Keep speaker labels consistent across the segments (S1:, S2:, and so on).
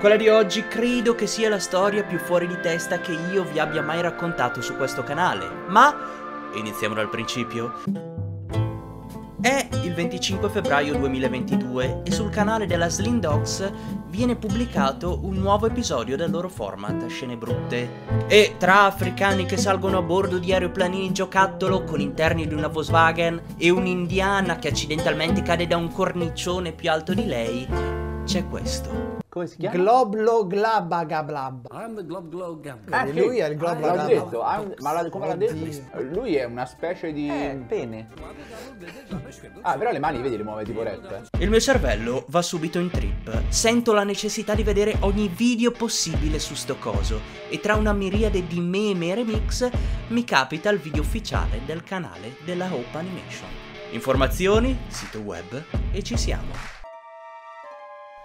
S1: Quella di oggi credo che sia la storia più fuori di testa che io vi abbia mai raccontato su questo canale, ma iniziamo dal principio. È il 25 febbraio 2022 e sul canale della Slim Dogs viene pubblicato un nuovo episodio del loro format Scene Brutte. E tra africani che salgono a bordo di aeroplanini giocattolo con interni di una Volkswagen e un'indiana che accidentalmente cade da un cornicione più alto di lei, c'è questo.
S2: Come si chiama?
S3: Globlo glabagablab.
S4: I'm the glob glob gab.
S2: Ah,
S3: lui è il
S2: Ah,
S3: globlo glabla.
S2: detto, ah, ma la- come l'ha detto? Lui è una specie di
S4: Eh.
S2: pene. Ah, però le mani vedi le muove tipo rette.
S1: Il mio cervello va subito in trip. Sento la necessità di vedere ogni video possibile su sto coso e tra una miriade di meme e remix mi capita il video ufficiale del canale della Hope Animation. Informazioni, sito web e ci siamo.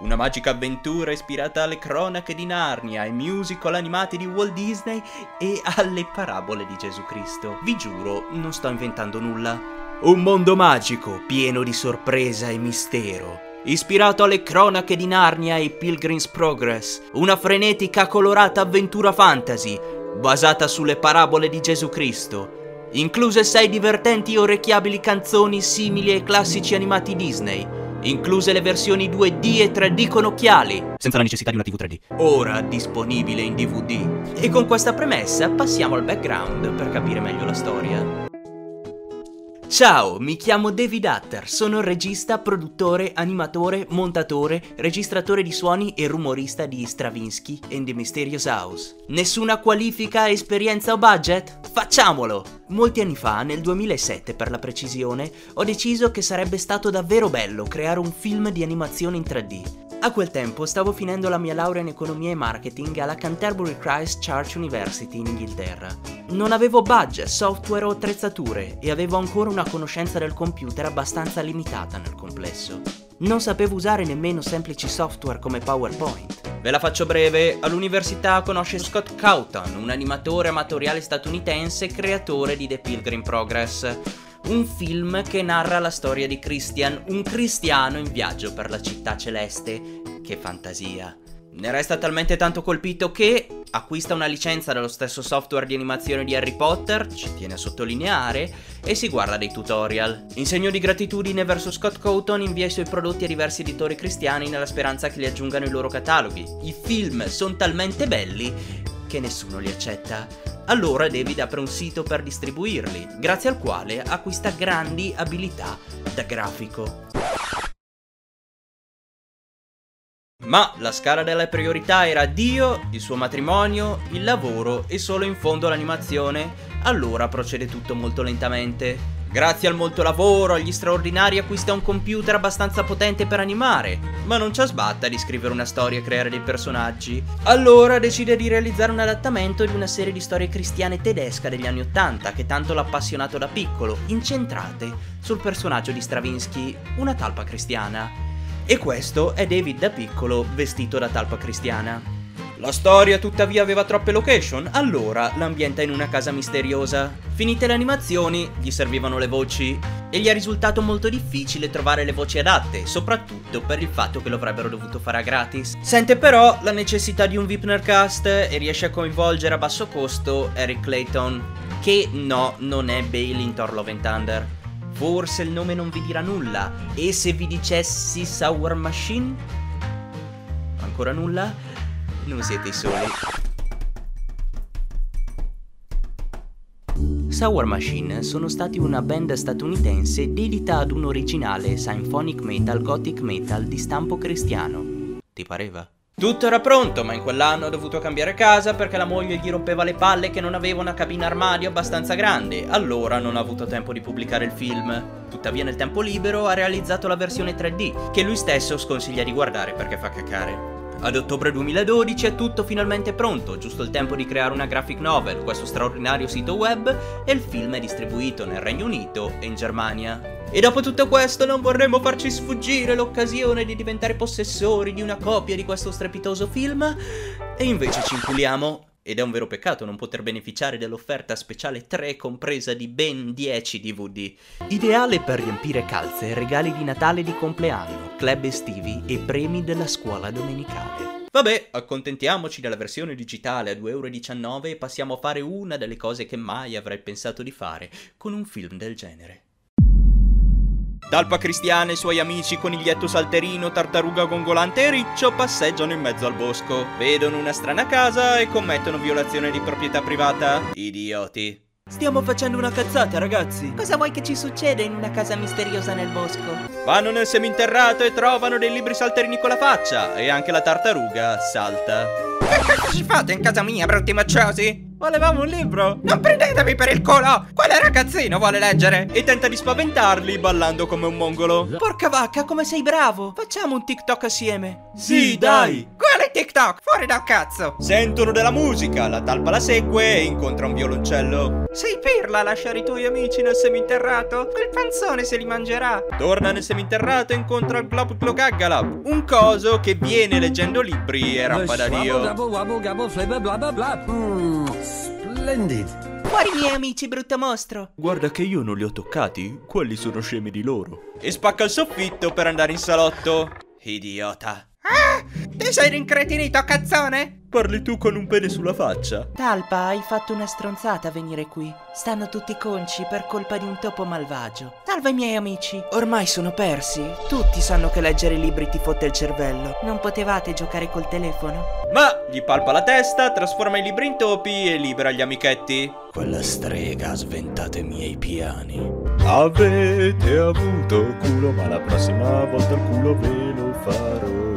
S1: Una magica avventura ispirata alle cronache di Narnia, ai musical animati di Walt Disney e alle parabole di Gesù Cristo. Vi giuro, non sto inventando nulla. Un mondo magico, pieno di sorpresa e mistero. Ispirato alle cronache di Narnia e Pilgrim's Progress, una frenetica colorata avventura fantasy, basata sulle parabole di Gesù Cristo, incluse sei divertenti e orecchiabili canzoni simili ai classici animati Disney, incluse le versioni 2D e 3D con occhiali, senza la necessità di una TV 3D. Ora disponibile in DVD. E con questa premessa passiamo al background per capire meglio la storia. Ciao, mi chiamo David Hatter, sono regista, produttore, animatore, montatore, registratore di suoni e rumorista di Stravinsky and the Mysterious House. Nessuna qualifica, esperienza o budget? Facciamolo! Molti anni fa, nel 2007 per la precisione, ho deciso che sarebbe stato davvero bello creare un film di animazione in 3D. A quel tempo stavo finendo la mia laurea in economia e marketing alla Canterbury Christ Church University in Inghilterra. Non avevo budget, software o attrezzature e avevo ancora una conoscenza del computer abbastanza limitata nel complesso. Non sapevo usare nemmeno semplici software come PowerPoint. Ve la faccio breve, all'università conosce Scott Cawthon, un animatore amatoriale statunitense creatore di The Pilgrim Progress un film che narra la storia di Christian, un cristiano in viaggio per la città celeste. Che fantasia. Ne resta talmente tanto colpito che acquista una licenza dallo stesso software di animazione di Harry Potter, ci tiene a sottolineare, e si guarda dei tutorial. In segno di gratitudine verso Scott Cawthon invia i suoi prodotti a diversi editori cristiani nella speranza che li aggiungano ai loro cataloghi. I film sono talmente belli che nessuno li accetta. Allora David apre un sito per distribuirli, grazie al quale acquista grandi abilità da grafico. Ma la scala delle priorità era Dio, il suo matrimonio, il lavoro e solo in fondo l'animazione, allora procede tutto molto lentamente. Grazie al molto lavoro, agli straordinari acquista un computer abbastanza potente per animare, ma non ci sbatta di scrivere una storia e creare dei personaggi. Allora decide di realizzare un adattamento di una serie di storie cristiane tedesca degli anni Ottanta che tanto l'ha appassionato da piccolo, incentrate sul personaggio di Stravinsky, una talpa cristiana. E questo è David da piccolo vestito da talpa cristiana. La storia tuttavia aveva troppe location, allora l'ambienta in una casa misteriosa. Finite le animazioni, gli servivano le voci e gli è risultato molto difficile trovare le voci adatte, soprattutto per il fatto che lo avrebbero dovuto fare a gratis. Sente però la necessità di un Vipner cast e riesce a coinvolgere a basso costo Eric Clayton, che no, non è Bale in Thor Love and Thunder. Forse il nome non vi dirà nulla, e se vi dicessi Sour Machine? Ancora nulla? Non siete i soli. Sour Machine sono stati una band statunitense dedita ad un originale symphonic metal gothic metal di stampo cristiano. Ti pareva? Tutto era pronto, ma in quell'anno ha dovuto cambiare casa perché la moglie gli rompeva le palle che non aveva una cabina armadio abbastanza grande, allora non ha avuto tempo di pubblicare il film. Tuttavia nel tempo libero ha realizzato la versione 3D, che lui stesso sconsiglia di guardare perché fa cacare. Ad ottobre 2012 è tutto finalmente pronto, giusto il tempo di creare una graphic novel, questo straordinario sito web e il film è distribuito nel Regno Unito e in Germania. E dopo tutto questo non vorremmo farci sfuggire l'occasione di diventare possessori di una copia di questo strepitoso film e invece ci inculiamo. Ed è un vero peccato non poter beneficiare dell'offerta speciale 3 compresa di ben 10 DVD. Ideale per riempire calze, regali di Natale e di compleanno, club estivi e premi della scuola domenicale.
S2: Vabbè, accontentiamoci della versione digitale a 2,19€ e passiamo a fare una delle cose che mai avrei pensato di fare con un film del genere. Talpa Cristiana e i suoi amici Coniglietto Salterino, Tartaruga Gongolante e Riccio passeggiano in mezzo al bosco. Vedono una strana casa e commettono violazione di proprietà privata. Idioti.
S5: Stiamo facendo una cazzata, ragazzi.
S6: Cosa vuoi che ci succeda in una casa misteriosa nel bosco?
S2: Vanno nel seminterrato e trovano dei libri salterini con la faccia. E anche la tartaruga salta.
S6: Che cazzo ci fate in casa mia, brutti macciosi?
S5: Volevamo un libro!
S6: Non prendetemi per il culo! Quale ragazzino vuole leggere?
S2: E tenta di spaventarli ballando come un mongolo.
S5: Porca vacca, come sei bravo! Facciamo un TikTok assieme!
S2: Sì, dai!
S6: TikTok? Fuori dal cazzo!
S2: Sentono della musica, la talpa la segue e incontra un violoncello.
S6: Sei pirla a lasciare i tuoi amici nel seminterrato? Quel panzone se li mangerà!
S2: Torna nel seminterrato e incontra il Glob Glogaggalab, un coso che viene leggendo libri e rappa da Dio.
S7: Splendid.
S6: Fuori miei amici, brutto mostro!
S5: Guarda che io non li ho toccati, quelli sono scemi di loro.
S2: E spacca il soffitto per andare in salotto. Idiota.
S6: Ah! Ti sei rincretinito, cazzone?
S5: Parli tu con un pene sulla faccia.
S6: Talpa, hai fatto una stronzata a venire qui. Stanno tutti conci per colpa di un topo malvagio. Salva i miei amici. Ormai sono persi. Tutti sanno che leggere libri ti fotte il cervello. Non potevate giocare col telefono?
S2: Ma gli palpa la testa, trasforma i libri in topi e libera gli amichetti.
S5: Quella strega ha sventato i miei piani. Avete avuto culo, ma la prossima volta il culo ve lo farò.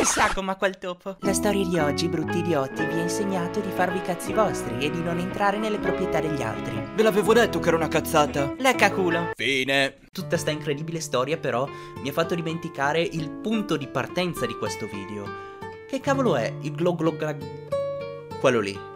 S6: Chissà com'ha quel topo. La storia di oggi, brutti idioti, vi ha insegnato di farvi i cazzi vostri e di non entrare nelle proprietà degli altri.
S5: Ve l'avevo detto che era una cazzata.
S6: Lecca culo.
S2: Fine.
S1: Tutta sta incredibile storia però mi ha fatto dimenticare il punto di partenza di questo video. Che cavolo è il glogloglag... Quello lì.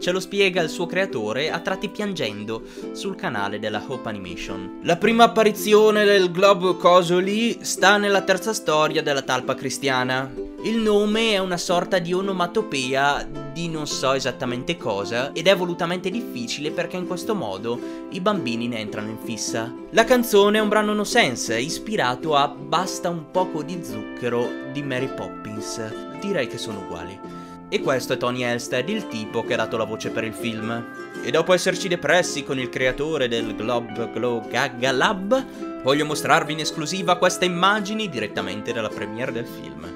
S1: Ce lo spiega il suo creatore, a tratti piangendo, sul canale della Hope Animation. La prima apparizione del globo coso lì sta nella terza storia della talpa cristiana. Il nome è una sorta di onomatopea di non so esattamente cosa ed è volutamente difficile perché in questo modo i bambini ne entrano in fissa. La canzone è un brano no sense ispirato a Basta un poco di zucchero di Mary Poppins. Direi che sono uguali. E questo è Tony Elstead, il tipo che ha dato la voce per il film. E dopo esserci depressi con il creatore del Glob Glow Gaga Lab, voglio mostrarvi in esclusiva queste immagini direttamente dalla premiere del film.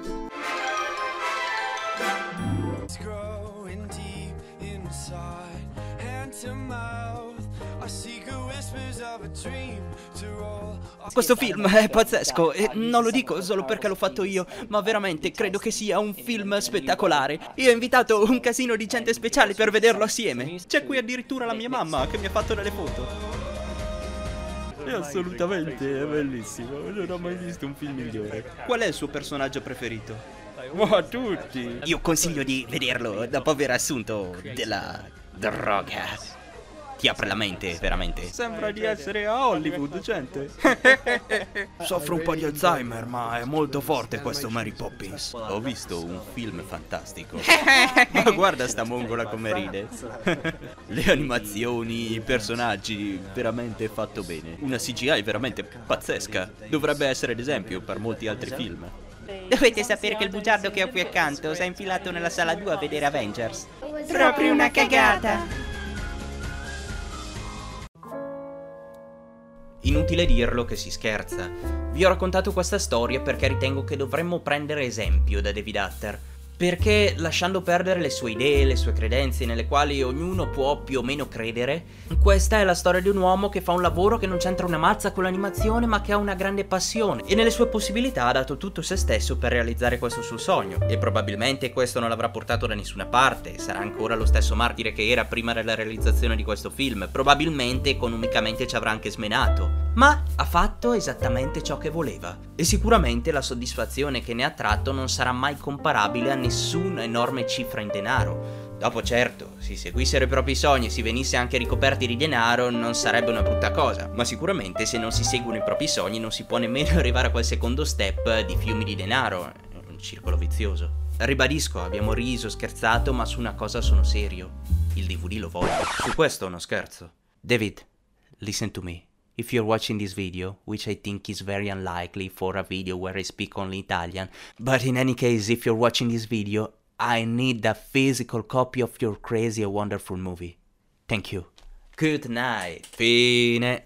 S5: Questo film è pazzesco e non lo dico solo perché l'ho fatto io, ma veramente credo che sia un film spettacolare. Io ho invitato un casino di gente speciale per vederlo assieme. C'è qui addirittura la mia mamma che mi ha fatto delle foto. È assolutamente è bellissimo, non ho mai visto un film migliore.
S2: Qual è il suo personaggio preferito?
S5: Ma tutti!
S8: Io consiglio di vederlo dopo aver assunto della droga. Ti apre la mente, veramente.
S5: Sembra di essere a Hollywood, gente. Soffro un po' di Alzheimer, ma è molto forte questo Mary Poppins.
S2: Ho visto un film fantastico. Ma guarda sta mongola come ride. Le animazioni, i personaggi, veramente fatto bene. Una CGI veramente pazzesca. Dovrebbe essere d'esempio per molti altri film.
S6: Dovete sapere che il bugiardo che ho qui accanto si è infilato nella sala 2 a vedere Avengers.
S9: Proprio una cagata.
S1: Inutile dirlo che si scherza. Vi ho raccontato questa storia perché ritengo che dovremmo prendere esempio da David Hatter. Perché lasciando perdere le sue idee, le sue credenze, nelle quali ognuno può più o meno credere, questa è la storia di un uomo che fa un lavoro che non c'entra una mazza con l'animazione, ma che ha una grande passione e nelle sue possibilità ha dato tutto se stesso per realizzare questo suo sogno. E probabilmente questo non l'avrà portato da nessuna parte, sarà ancora lo stesso martire che era prima della realizzazione di questo film, probabilmente economicamente ci avrà anche smenato, ma ha fatto esattamente ciò che voleva. E sicuramente la soddisfazione che ne ha tratto non sarà mai comparabile a nessuna enorme cifra in denaro. Dopo certo, si seguissero i propri sogni e si venisse anche ricoperti di denaro non sarebbe una brutta cosa, ma sicuramente se non si seguono i propri sogni non si può nemmeno arrivare a quel secondo step di fiumi di denaro, è un circolo vizioso. Ribadisco, abbiamo riso, scherzato, ma su una cosa sono serio. Il DVD lo voglio. Su questo non scherzo. David, listen to me. If you're watching this video, which I think is very unlikely for a video where I speak only Italian, but in any case, if you're watching this video, I need a physical copy of your crazy and wonderful movie. Thank you.
S2: Good night. Fine.